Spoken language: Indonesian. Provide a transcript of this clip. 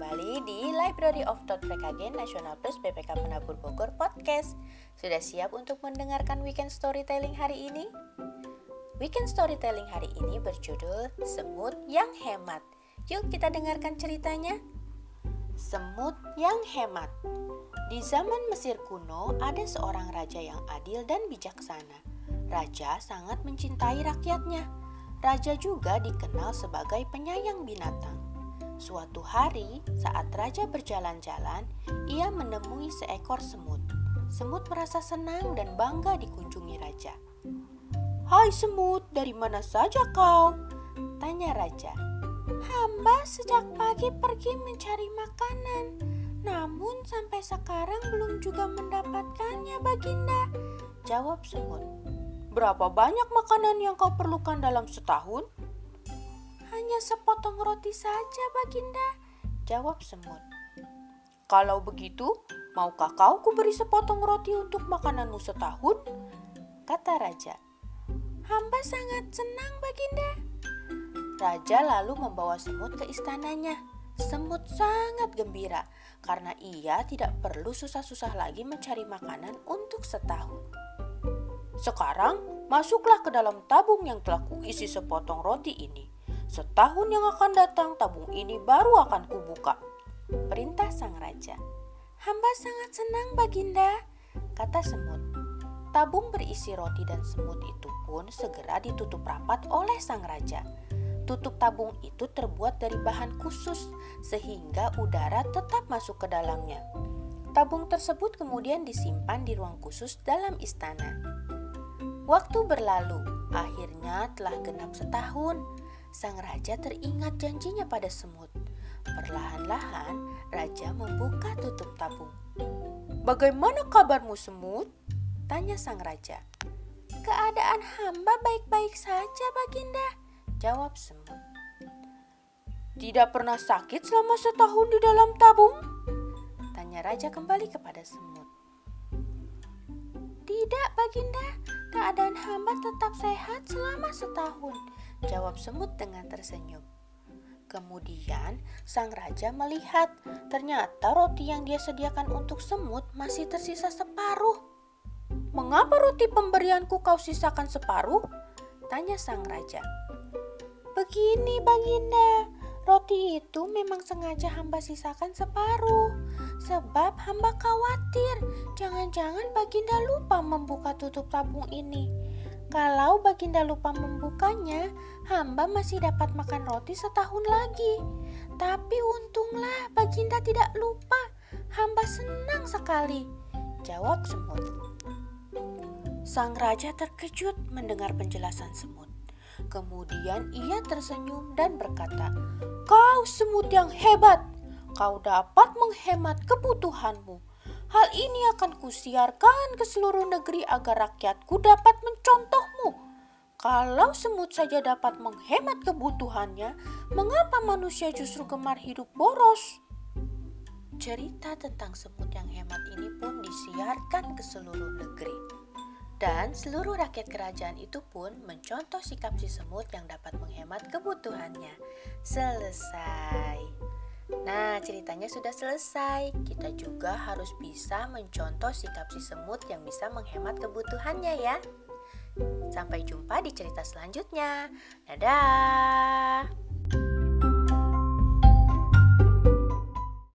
kembali di Library of Thought PKG Nasional Plus BPK Penabur Bogor Podcast. Sudah siap untuk mendengarkan weekend storytelling hari ini? Weekend storytelling hari ini berjudul Semut yang Hemat. Yuk kita dengarkan ceritanya. Semut yang Hemat Di zaman Mesir kuno ada seorang raja yang adil dan bijaksana. Raja sangat mencintai rakyatnya. Raja juga dikenal sebagai penyayang binatang. Suatu hari, saat raja berjalan-jalan, ia menemui seekor semut. Semut merasa senang dan bangga dikunjungi raja. "Hai semut, dari mana saja kau?" tanya raja. "Hamba sejak pagi pergi mencari makanan, namun sampai sekarang belum juga mendapatkannya, Baginda," jawab semut. "Berapa banyak makanan yang kau perlukan dalam setahun?" Hanya sepotong roti saja, Baginda, jawab semut. Kalau begitu, maukah kau kuberi sepotong roti untuk makananmu setahun? Kata raja. Hamba sangat senang, Baginda. Raja lalu membawa semut ke istananya. Semut sangat gembira karena ia tidak perlu susah-susah lagi mencari makanan untuk setahun. Sekarang, masuklah ke dalam tabung yang telah kuisi sepotong roti ini. Setahun yang akan datang tabung ini baru akan kubuka. Perintah sang raja. Hamba sangat senang Baginda, kata semut. Tabung berisi roti dan semut itu pun segera ditutup rapat oleh sang raja. Tutup tabung itu terbuat dari bahan khusus sehingga udara tetap masuk ke dalamnya. Tabung tersebut kemudian disimpan di ruang khusus dalam istana. Waktu berlalu, akhirnya telah genap setahun sang raja teringat janjinya pada semut. Perlahan-lahan, raja membuka tutup tabung. "Bagaimana kabarmu, semut?" tanya sang raja. "Keadaan hamba baik-baik saja, Baginda," jawab semut. "Tidak pernah sakit selama setahun di dalam tabung?" tanya raja kembali kepada semut. "Tidak, Baginda. Keadaan hamba tetap sehat selama setahun," Jawab semut dengan tersenyum. Kemudian sang raja melihat ternyata roti yang dia sediakan untuk semut masih tersisa separuh. Mengapa roti pemberianku kau sisakan separuh? Tanya sang raja. Begini Baginda, roti itu memang sengaja hamba sisakan separuh. Sebab hamba khawatir jangan-jangan Baginda lupa membuka tutup tabung ini. Kalau Baginda lupa membukanya, hamba masih dapat makan roti setahun lagi. Tapi untunglah Baginda tidak lupa. Hamba senang sekali. Jawab semut. Sang raja terkejut mendengar penjelasan semut. Kemudian ia tersenyum dan berkata, "Kau semut yang hebat. Kau dapat menghemat kebutuhanmu." Hal ini akan kusiarkan ke seluruh negeri agar rakyatku dapat mencontohmu. Kalau semut saja dapat menghemat kebutuhannya, mengapa manusia justru gemar hidup boros? Cerita tentang semut yang hemat ini pun disiarkan ke seluruh negeri. Dan seluruh rakyat kerajaan itu pun mencontoh sikap si semut yang dapat menghemat kebutuhannya. Selesai. Nah, ceritanya sudah selesai. Kita juga harus bisa mencontoh sikap si semut yang bisa menghemat kebutuhannya ya. Sampai jumpa di cerita selanjutnya. Dadah.